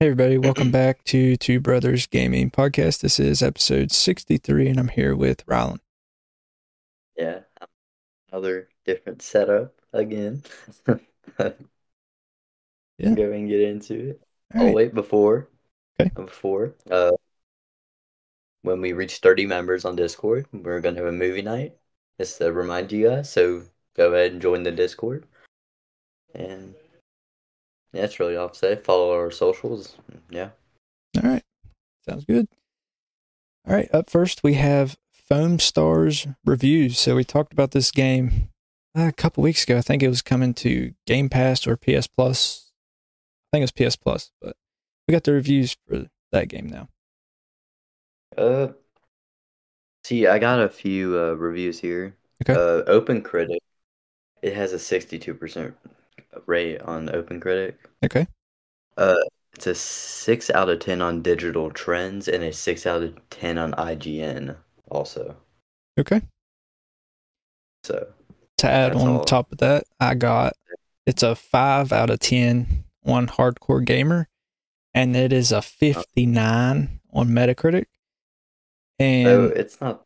Hey everybody, welcome back to Two Brothers Gaming Podcast. This is episode 63 and I'm here with Ryland. Yeah, another different setup again. Yeah. Go and get into it. All oh right. wait, before Okay. before uh, when we reach thirty members on Discord, we're gonna have a movie night. Just to remind you guys, so go ahead and join the Discord. And yeah, that's really all to say. Follow our socials. Yeah. All right. Sounds good. All right. Up first, we have Foamstars reviews. So we talked about this game uh, a couple weeks ago. I think it was coming to Game Pass or PS Plus. I think it was PS Plus, but we got the reviews for that game now. Uh, see, I got a few uh, reviews here. Okay. Uh, OpenCritic, it has a sixty-two percent rate on OpenCritic. Okay. Uh, it's a six out of ten on Digital Trends and a six out of ten on IGN. Also, Okay. so To add on all. top of that, I got it's a five out of 10 on Hardcore Gamer, and it is a 59 on Metacritic. And so it's not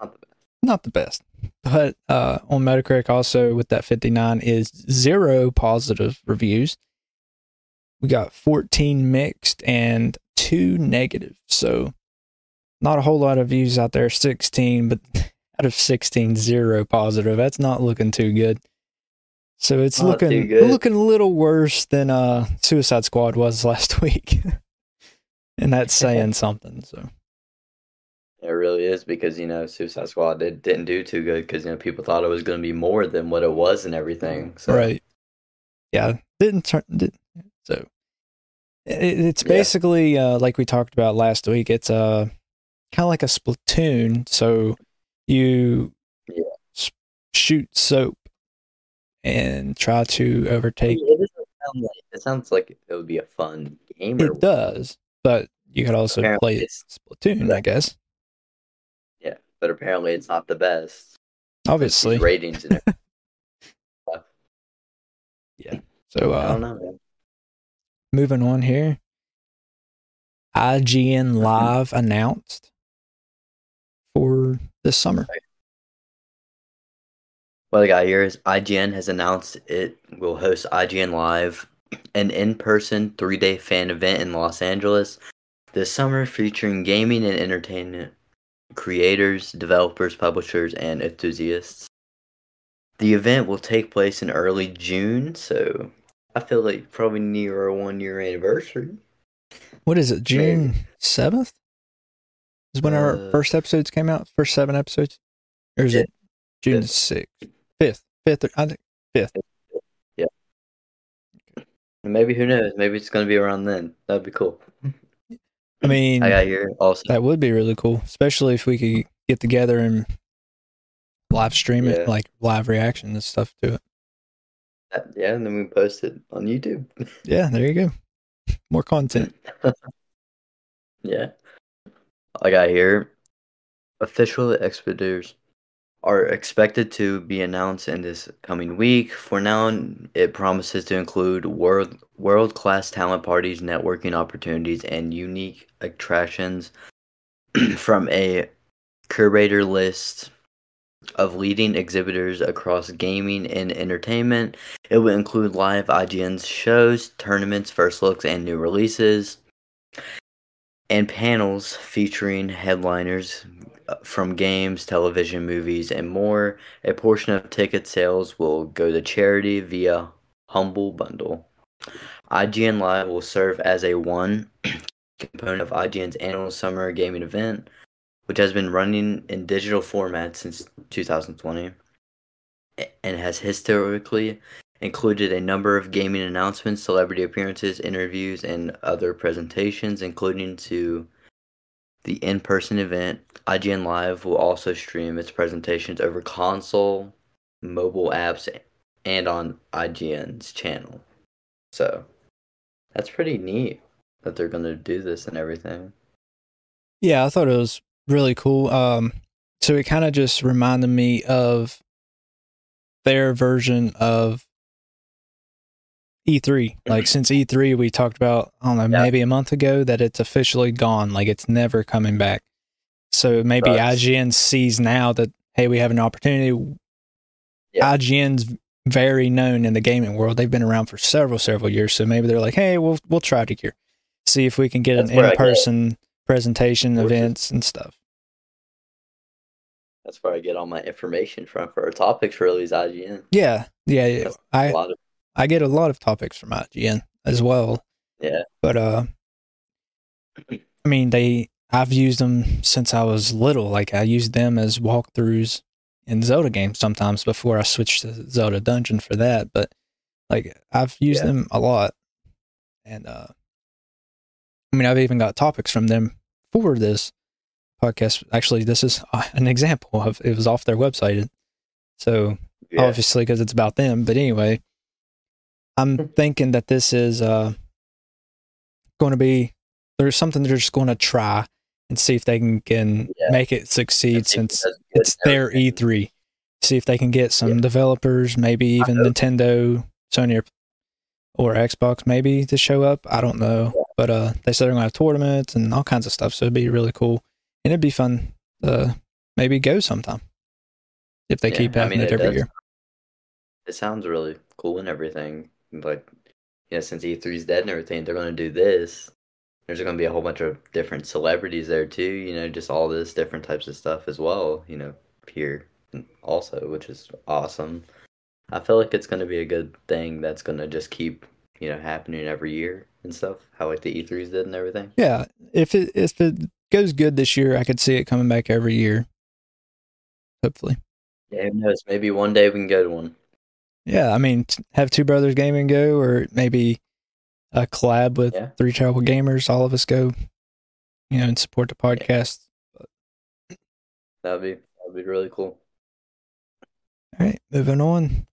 not the best. not the best. But uh, on Metacritic, also with that 59 is zero positive reviews. We got 14 mixed and two negative. So not a whole lot of views out there. 16, but out of 16, zero positive. That's not looking too good. So it's Not looking looking a little worse than uh, Suicide Squad was last week. and that's saying something. So It really is because you know Suicide Squad did, didn't do too good because you know people thought it was going to be more than what it was and everything. So Right. Yeah. Didn't turn. Did, so it, it's Yeah. basically uh, like we talked about last week. It's uh, kind of like a Splatoon. So you Yeah. shoot soap and try to overtake. It sound like it sounds like it would be a fun game. It does, but you could also Apparently play Splatoon, I guess. Yeah, but apparently it's not the best. Obviously. Ratings and everything. So I uh, don't know. Man. moving on here. IGN Mm-hmm. Live announced for this summer. What I got here is IGN has announced it will host IGN Live, an in-person three-day fan event in Los Angeles this summer, featuring gaming and entertainment creators, developers, publishers, and enthusiasts. The event will take place in early June, so I feel like probably near our one-year anniversary. What is it? June seventh is when our Uh, first episodes came out. First seven episodes, or is it June sixth, fifth, fifth? I think fifth. And maybe who knows? Maybe it's gonna be around then. That'd be cool. I mean, I got here also. that would be really cool, especially if we could get together and live stream it, Yeah. like live reaction and stuff to it. Yeah, and then we post it on YouTube. Yeah, there you go. More content. yeah. I got here. Official expeditors are expected to be announced in this coming week. For now, it promises to include world world class talent parties, networking opportunities, and unique attractions from a curator list of leading exhibitors across gaming and entertainment. It will include live IGN's shows, tournaments, first looks, and new releases. And panels featuring headliners uh, from games, television, movies, and more. A portion of ticket sales will go to charity via Humble Bundle. IGN Live will serve as a one component of IGN's annual summer gaming event, which has been running in digital format since 2020 and has historically included a number of gaming announcements, celebrity appearances, interviews, and other presentations, including to the in-person event. IGN Live will also stream its presentations over console, mobile apps, and on IGN's channel. So that's pretty neat that they're gonna do this and everything. Yeah, I thought it was really cool. Um, so it kind of just reminded me of their version of E3. Like since E3, we talked about, I don't know, Yeah. maybe a month ago that it's officially gone. Like it's never coming back. So maybe Right. IGN sees now that, hey, we have an opportunity. Yeah. IGN's very known in the gaming world. They've been around for several, several years. So maybe they're like, hey, we'll we'll try to here. See if we can get That's an in person presentation, events, and stuff. That's where I get all my information from for our topics for these IGN. Yeah, yeah, yeah. I a lot of I get a lot of topics from IGN as well. Yeah. But uh I mean they I've used them since I was little. Like I used them as walkthroughs in Zelda games sometimes before I switched to Zelda Dungeon for that. But like I've used Yeah. them a lot. And uh I mean I've even got topics from them for this podcast. Actually this is uh, an example of it was off their website. So yeah. obviously because it's about them. But anyway, I'm thinking that this is uh, going to be there's something they're just going to try and see if they can, can Yeah. make it succeed since it's their. E3. See if they can get some Yeah. developers, maybe even. Nintendo, Sony, or, or Xbox, maybe to show up. I don't know, Yeah. but uh, they said they're going to have tournaments and all kinds of stuff, so it'd be really cool and it'd be fun. to maybe go sometime if they keep I having mean, it it every does. year. It sounds really cool and everything. Like, you know, since E3's dead and everything, they're going to do this. There's going to be a whole bunch of different celebrities there too. You know, just all this different types of stuff as well. You know, here also, which is awesome. I feel like it's going to be a good thing that's going to just keep you know happening every year and stuff. How like the E3s did and everything. Yeah, if it if it goes good this year, I could see it coming back every year. Hopefully, Yeah, who knows? Maybe one day we can go to one. Yeah. I mean, have Two Brothers Gaming go, or maybe a collab with Yeah. Three Travel Gamers. All of us go, you know, and support the podcast. That'd be that'd be really cool. All right, moving on.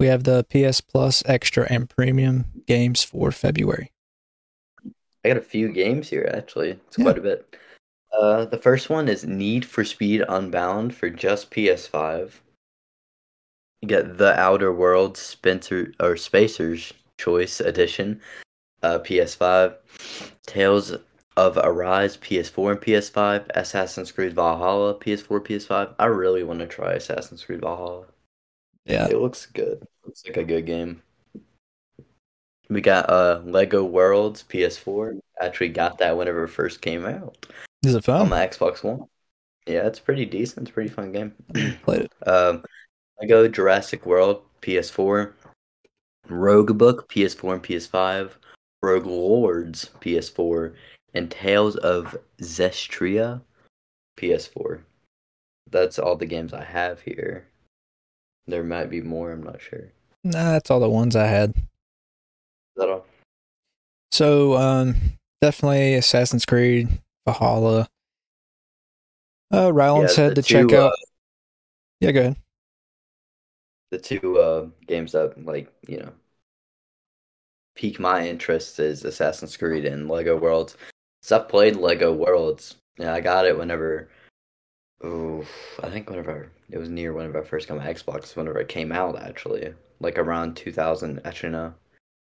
We have the PS Plus Extra and Premium games for February. I got a few games here actually. It's Yeah. quite a bit. Uh, the first one is Need for Speed Unbound for just PS5. You get The Outer Worlds Spencer or Spacer's Choice Edition, uh, PS5. Tales of Arise PS4 and PS5. Assassin's Creed Valhalla PS4 PS5. I really want to try Assassin's Creed Valhalla. Yeah, It looks good. Looks like a good game. We got uh Lego Worlds PS4. Actually got that whenever it first came out is it on fun? my Xbox One. Yeah, it's pretty decent. It's a pretty fun game. Played it. um, Lego Jurassic World PS4, Roguebook PS4 and PS5, Rogue Lords PS4, and Tales of Zestiria PS4. That's all the games I have here. There might be more. I'm not sure. Nah, that's all the ones I had. Is that all? So, um, definitely Assassin's Creed, Valhalla. Uh, Ryland Yeah, said to check out. uh, yeah, go ahead. The two uh, games that like you know pique my interest is Assassin's Creed and Lego Worlds. So I've played Lego Worlds. Yeah, I got it whenever. Ooh, I think whenever it was near whenever I first got my Xbox. Whenever it came out, actually, like around 2000. Actually, no,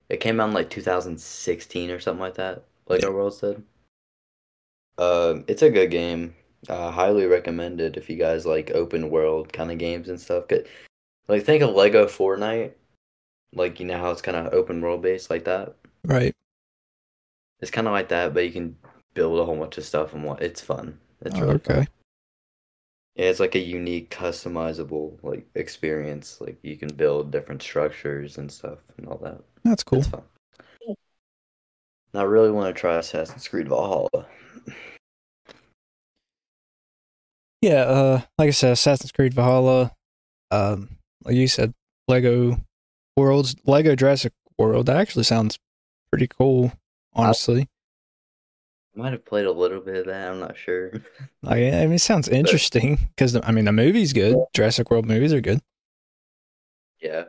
it came out in like 2016 or something like that. Lego Worlds did. Um, it's a good game. Uh, highly recommended if you guys like open world kind of games and stuff. 'Cause like think of Lego Fortnite, like you know how it's kind of open world based like that. Right. It's kind of like that, but you can build a whole bunch of stuff and what it's fun. It's Oh, really okay. fun. Yeah, it's like a unique, customizable like experience. Like you can build different structures and stuff and all that. That's cool. Fun. And I really want to try Assassin's Creed Valhalla. Yeah, uh, like I said, Assassin's Creed Valhalla, um, like you said, Lego Worlds, Lego Jurassic World. That actually sounds pretty cool, honestly. I might have played a little bit of that. I'm not sure. Like, I mean, it sounds interesting because I mean, the movie's good. Jurassic World movies are good. yeah,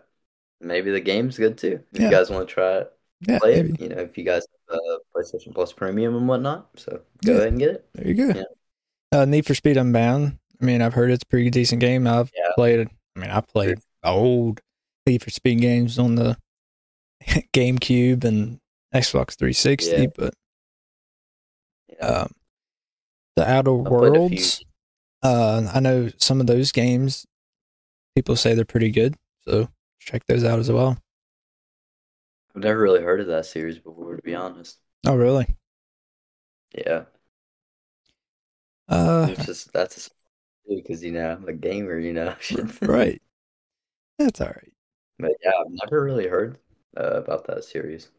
maybe the game's good too. If Yeah. you guys want to try it, Yeah, play maybe. it. You know, if you guys have uh, PlayStation Plus Premium and whatnot, so go Yeah. ahead and get it. There you go. Yeah. Uh, Need for Speed Unbound. I mean, I've heard it's a pretty decent game. I've played it. I mean, I played old Need for Speed games on the GameCube and Xbox 360, Yeah. but um, the Outer I played a few. Worlds. Uh, I know some of those games. People say they're pretty good, so check those out as well. I've never really heard of that series before, to be honest. Oh, really? Yeah, Uh, just that's because you know I'm a gamer, you know. right. That's all right. But yeah, I've never really heard uh, about that series.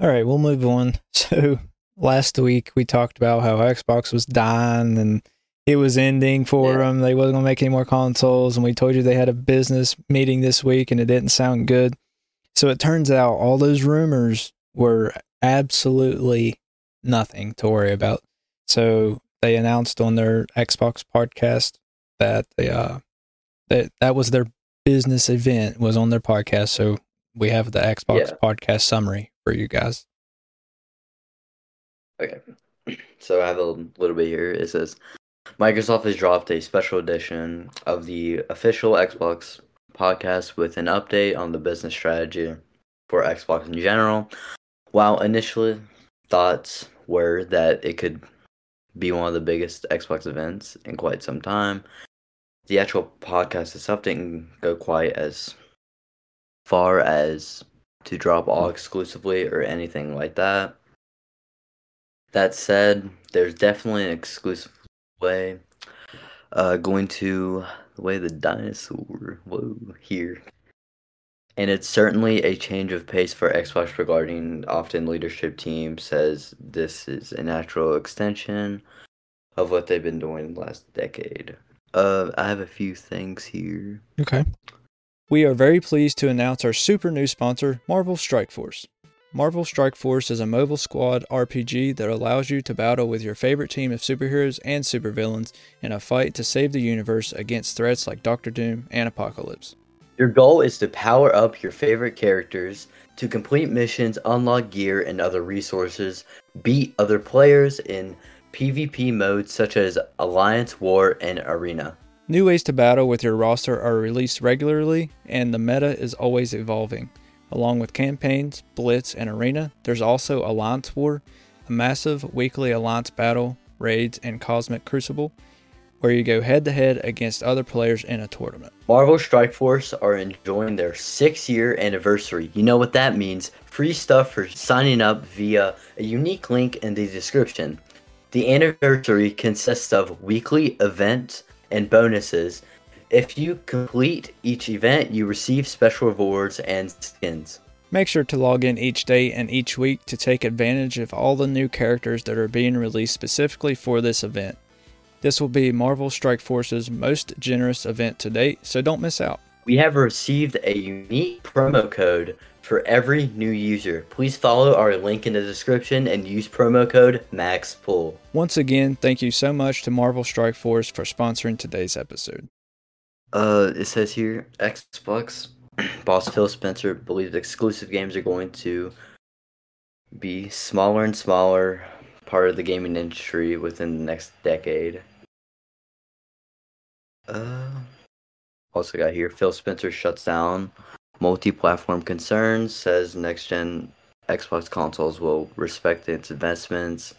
All right, we'll move on. So last week we talked about how Xbox was dying and it was ending for Yeah. them. They wasn't gonna make any more consoles, and we told you they had a business meeting this week and it didn't sound good. So it turns out all those rumors were absolutely nothing to worry about. So they announced on their Xbox podcast that they uh that that was their business event was on their podcast. So we have the Xbox Yeah. podcast summary for you guys. Okay, so I have a little bit here. It says Microsoft has dropped a special edition of the official Xbox podcast with an update on the business strategy for Xbox in general. While initially thoughts were that it could be one of the biggest Xbox events in quite some time, the actual podcast itself didn't go quite as far as to drop all exclusively or anything like that. That said, there's definitely an exclusive way. Uh, going to the way the dinosaur. Whoa, here. And it's certainly a change of pace for Xbox regarding often leadership team says this is a natural extension of what they've been doing in the last decade. Uh, I have a few things here. Okay. We are very pleased to announce our super new sponsor, Marvel Strike Force. Marvel Strike Force is a mobile squad RPG that allows you to battle with your favorite team of superheroes and supervillains in a fight to save the universe against threats like Doctor Doom and Apocalypse. Your goal is to power up your favorite characters, to complete missions, unlock gear and other resources, beat other players in PvP modes such as Alliance, War, and Arena. New ways to battle with your roster are released regularly, and the meta is always evolving. Along with campaigns, Blitz, and Arena, there's also Alliance War, a massive weekly Alliance battle, raids, and Cosmic Crucible, where you go head to head against other players in a tournament. Marvel Strike Force are enjoying their six year anniversary. You know what that means free stuff for signing up via a unique link in the description. The anniversary consists of weekly events and bonuses. If you complete each event, you receive special rewards and skins. Make sure to log in each day and each week to take advantage of all the new characters that are being released specifically for this event. This will be Marvel Strike Force's most generous event to date, so don't miss out. We have received a unique promo code for every new user. Please follow our link in the description and use promo code MAXPULL. Once again, thank you so much to Marvel Strike Force for sponsoring today's episode. Uh, it says here Xbox boss Phil Spencer believes exclusive games are going to be smaller and smaller part of the gaming industry within the next decade. Uh, also got here Phil Spencer shuts down multi-platform concerns. Says next gen Xbox consoles will respect its investments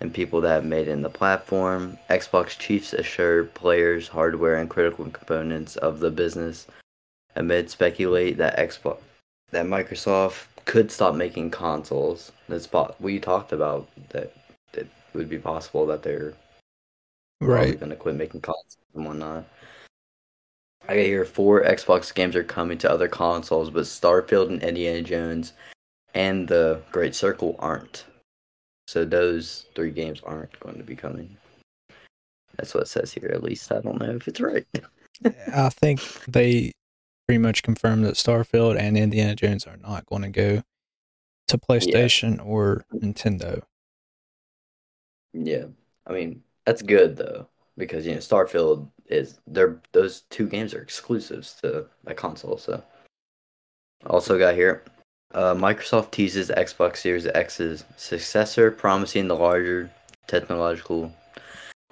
and people that have made in the platform. Xbox chiefs assure players hardware and critical components of the business amid speculate that Xbox that Microsoft could stop making consoles. That's po- we talked about that it would be possible that they're Right. going to quit making consoles and whatnot. I hear four Xbox games are coming to other consoles, but Starfield and Indiana Jones and the Great Circle aren't. So those three games aren't going to be coming. That's what it says here. At least I don't know if it's right. I think they pretty much confirmed that Starfield and Indiana Jones are not going to go to PlayStation or Nintendo. Yeah, I mean that's good though because you know Starfield is they're those two games are exclusives to that console. So also got here, uh, Microsoft teases Xbox Series X's successor, promising the larger technological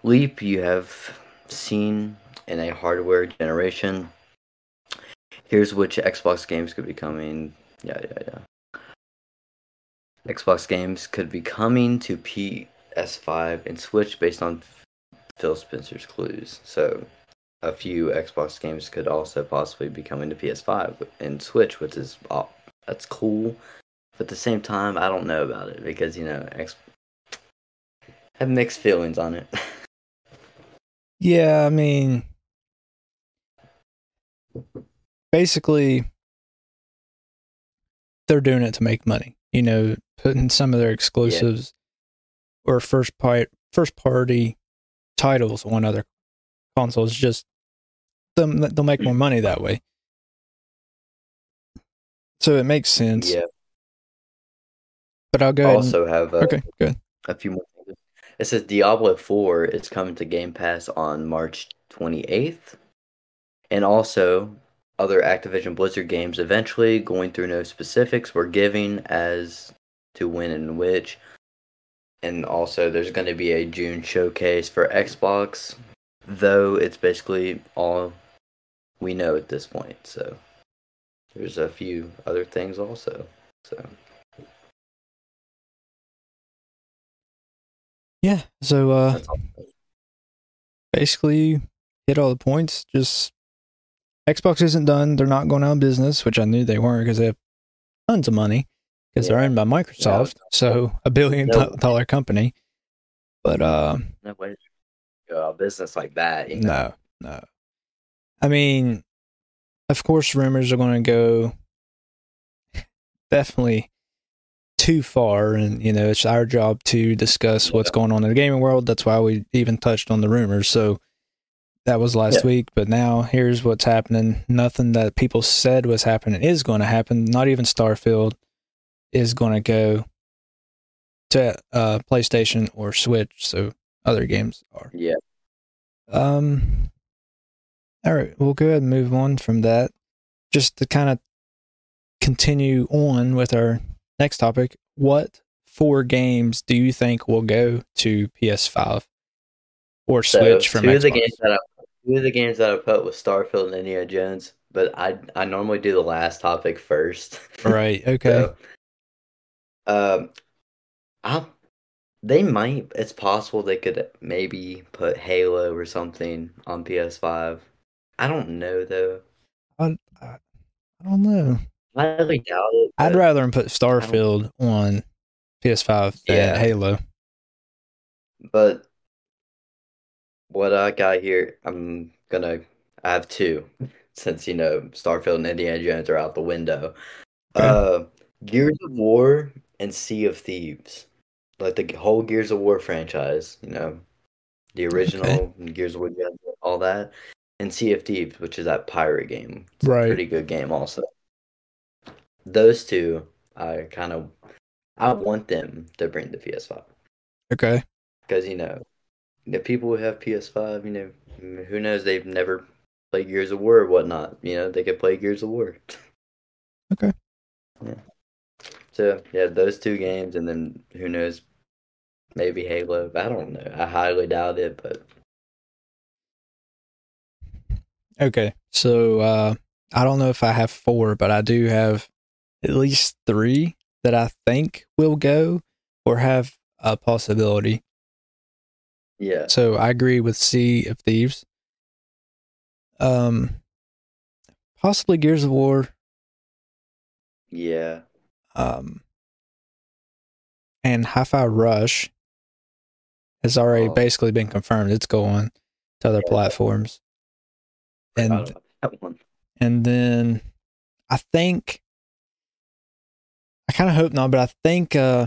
leap you have seen in a hardware generation. Here's which Xbox games could be coming. Yeah, yeah, yeah. Xbox games could be coming to PS5 and Switch based on Phil Spencer's clues. So, a few Xbox games could also possibly be coming to PS5 and Switch, which is oh, that's cool. But at the same time, I don't know about it because you know, X I have mixed feelings on it. Yeah, I mean, basically, they're doing it to make money. You know, putting some of their exclusives or first part first party titles on other consoles. Just them, they'll make more money that way. So it makes sense. yeah. But I'll go I ahead. also have uh, and, okay, good. a few more things. It says Diablo 4 is coming to Game Pass on March 28th. And also, other Activision Blizzard games eventually, going through no specifics, we're giving as to when and which. And also, there's going to be a June showcase for Xbox, though it's basically all we know at this point. So, there's a few other things also. So, Yeah. So uh, basically hit all the points. Just Xbox isn't done. They're not going out of business, which I knew they weren't because they have tons of money because they're owned by Microsoft, so a billion No. dollar company. But uh, No way to go out business like that. You know? no, no. I mean, of course, rumors are going to go definitely too far, and you know, it's our job to discuss what's going on in the gaming world. That's why we even touched on the rumors. So that was last Yeah. week, but now here's what's happening. Nothing that people said was happening is going to happen. Not even Starfield is going to go to uh, PlayStation or Switch. So other games are. Yeah. Um. All right, we'll go ahead and move on from that. Just to kind of continue on with our next topic, what four games do you think will go to PS5 or So Switch from two Xbox? of the games that I, two of the games that I put was Starfield and Indiana Jones, but I I normally do the last topic first. right. Okay. So, um, I they might. It's possible they could maybe put Halo or something on PS5. I don't know though. I, I, I don't know. I highly doubt it. I'd rather them put Starfield on PS5 than Yeah. Halo. But what I got here, I'm gonna. I have two, since you know Starfield and Indiana Jones are out the window. Okay. Uh, Gears of War and Sea of Thieves, like the whole Gears of War franchise. You know, the original Gears of War, all that, and Sea of Thieves, which is that pirate game. It's Right. a pretty good game, also. Those two, I kind of, I want them to bring the PS5 Okay. because you know the people who have PS5, you know, who knows? They've never played Gears of War or whatnot. You know, they could play Gears of War. Okay. Yeah. So yeah, those two games, and then who knows? Maybe Halo. I don't know. I highly doubt it, but Okay. So uh I don't know if I have four, but I do have at least three that I think will go or have a possibility. yeah, So I agree with Sea of Thieves. Um possibly Gears of War. yeah, Um, and Hi-Fi Rush has already Oh. basically been confirmed. It's going to other Yeah. platforms. And about that one. and then I think I kind of hope not, but I think uh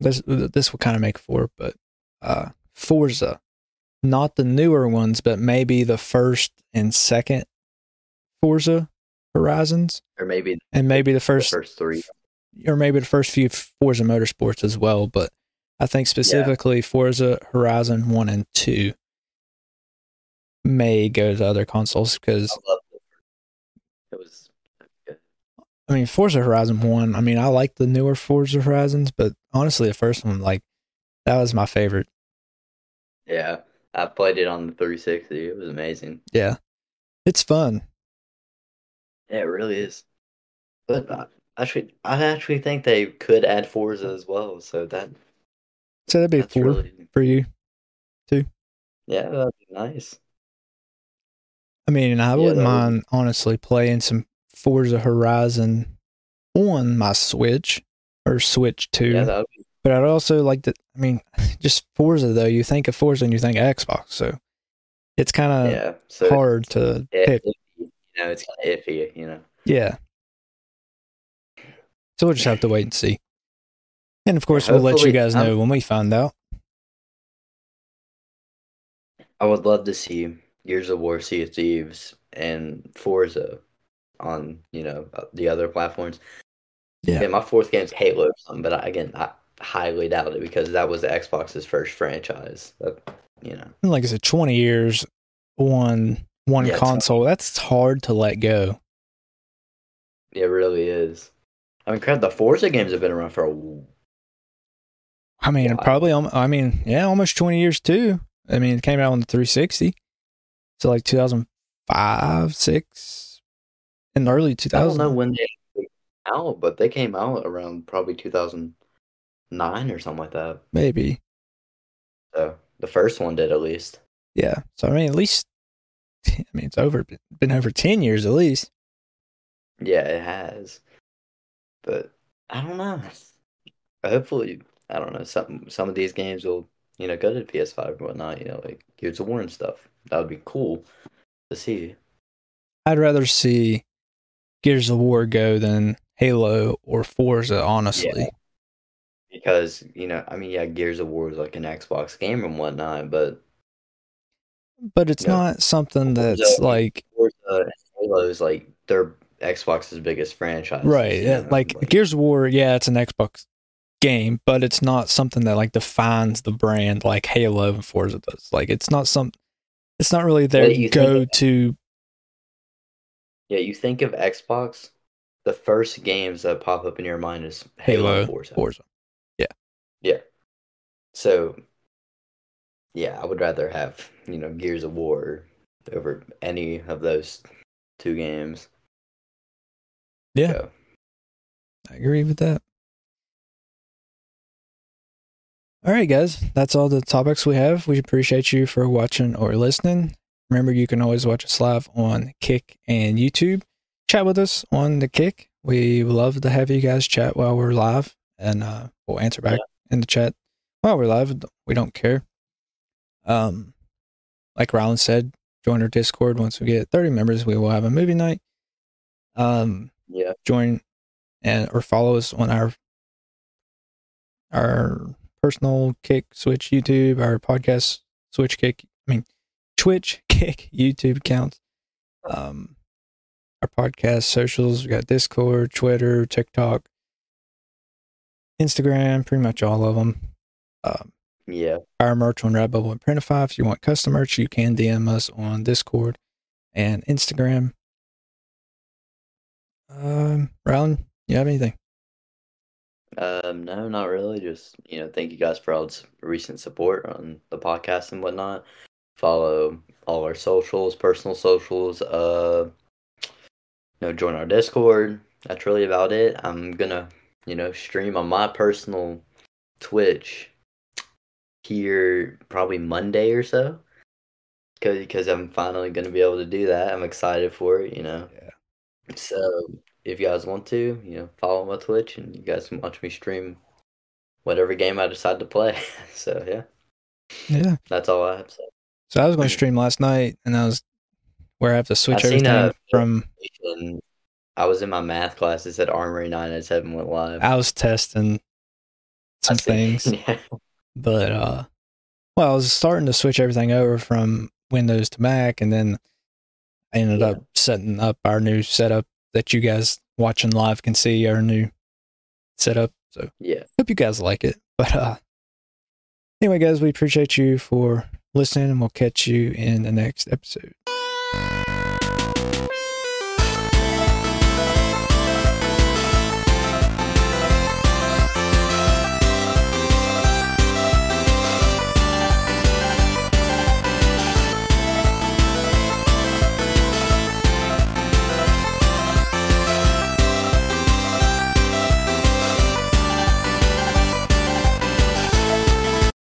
this this will kind of make four, but uh Forza, not the newer ones, but maybe the first and second Forza Horizons, or maybe and maybe the the first, first three. or maybe the first few Forza Motorsports as well. But I think specifically Forza Horizon one and two may go to other consoles because it. It was good. I mean, Forza Horizon One. I mean, I like the newer Forza Horizons, but honestly, the first one, like, that was my favorite. Yeah, I played it on the 360. It was amazing. Yeah, it's fun. Yeah, it really is. But I actually, I actually think they could add Forza as well. So that So that'd be four really for you. Too. Yeah, that'd be nice. I mean, I Yeah, wouldn't that would- mind honestly playing some Forza Horizon on my Switch or Switch Two. Yeah, be but I'd also like to. I mean, just Forza though. You think of Forza and you think Xbox, so it's kind of yeah. So hard to pick. it- you know, it's kind of iffy. You know. Yeah. So we'll just have to wait and see. And of course, we'll let you guys know I'm- when we find out. I would love to see Gears of War, Sea of Thieves, and Forza on you know uh, the other platforms. Yeah. Yeah, my fourth game is Halo, or something, but I, again, I highly doubt it because that was the Xbox's first franchise. That, you know, And like I said, 20 years on one Yeah, console, that's hard to let go. it really is. I mean, crap, the Forza games have been around for a I mean, Wow. probably. I mean, yeah, almost 20 years too. I mean, it came out on the 360. So like 2005, 6, in early I 2000s. don't know when they came out, but they came out around probably 2009 or something like that. Maybe. So the first one did at least. Yeah. So, I mean, at least, I mean, it's over, been over 10 years at least. Yeah, it has. But I don't know. Hopefully, I don't know. Some some of these games will, you know, go to the PS5 and whatnot. You know, like Gears of War and stuff. That would be cool to see. I'd rather see Gears of War go than Halo or Forza, honestly. Yeah. Because you know, I mean, yeah, Gears of War is like an Xbox game and whatnot, but But it's Yeah. not something Forza- that's like Forza uh, Halo is like they're Xbox's biggest franchise. right. Yeah, like Gears of War, yeah, it's an Xbox game, but it's not something that like defines the brand like Halo and Forza does. Like it's not some it's not really their you go to yeah, you think of Xbox, the first games that pop up in your mind is Halo, Halo and Forza. Forza. Yeah. So, yeah, I would rather have you know Gears of War over any of those two games. Yeah. So, I agree with that. All right, guys, that's all the topics we have. We appreciate you for watching or listening. Remember, you can always watch us live on Kick and YouTube. Chat with us on the Kick. We love to have you guys chat while we're live, and uh, we'll answer back in the chat while we're live. We don't care. Um, like Ryland said, join our Discord. Once we get 30 members, we will have a movie night. Um, yeah, join and or follow us on our our personal kick switch youtube our podcast switch kick i mean twitch kick youtube accounts um our podcast socials we got discord twitter tiktok instagram pretty much all of them um yeah, our merch on Redbubble and Printify. If you want custom merch, you can DM us on Discord and Instagram. Um, Ryland, you have anything? Um, no, not really. Just you know, thank you guys for all its recent support on the podcast and whatnot. Follow all our socials, personal socials. Uh, you know, join our Discord. That's really about it. I'm gonna, you know, stream on my personal Twitch here probably Monday or so. Cause, because I'm finally gonna be able to do that. I'm excited for it. You know. Yeah. So if you guys want to, you know, follow my Twitch and you guys can watch me stream whatever game I decide to play. so yeah, Yeah. that's all I have to say. So I was going to stream last night, and I was where I have to switch I've everything uh, from. And I was in my math class. It said Armory 997 went live. I was testing some things, yeah. But uh, well, I was starting to switch everything over from Windows to Mac, and then I ended Yeah. up setting up our new setup that you guys watching live can see our new setup. So Yeah. hope you guys like it. But uh, anyway, guys, we appreciate you for listening, and we'll catch you in the next episode.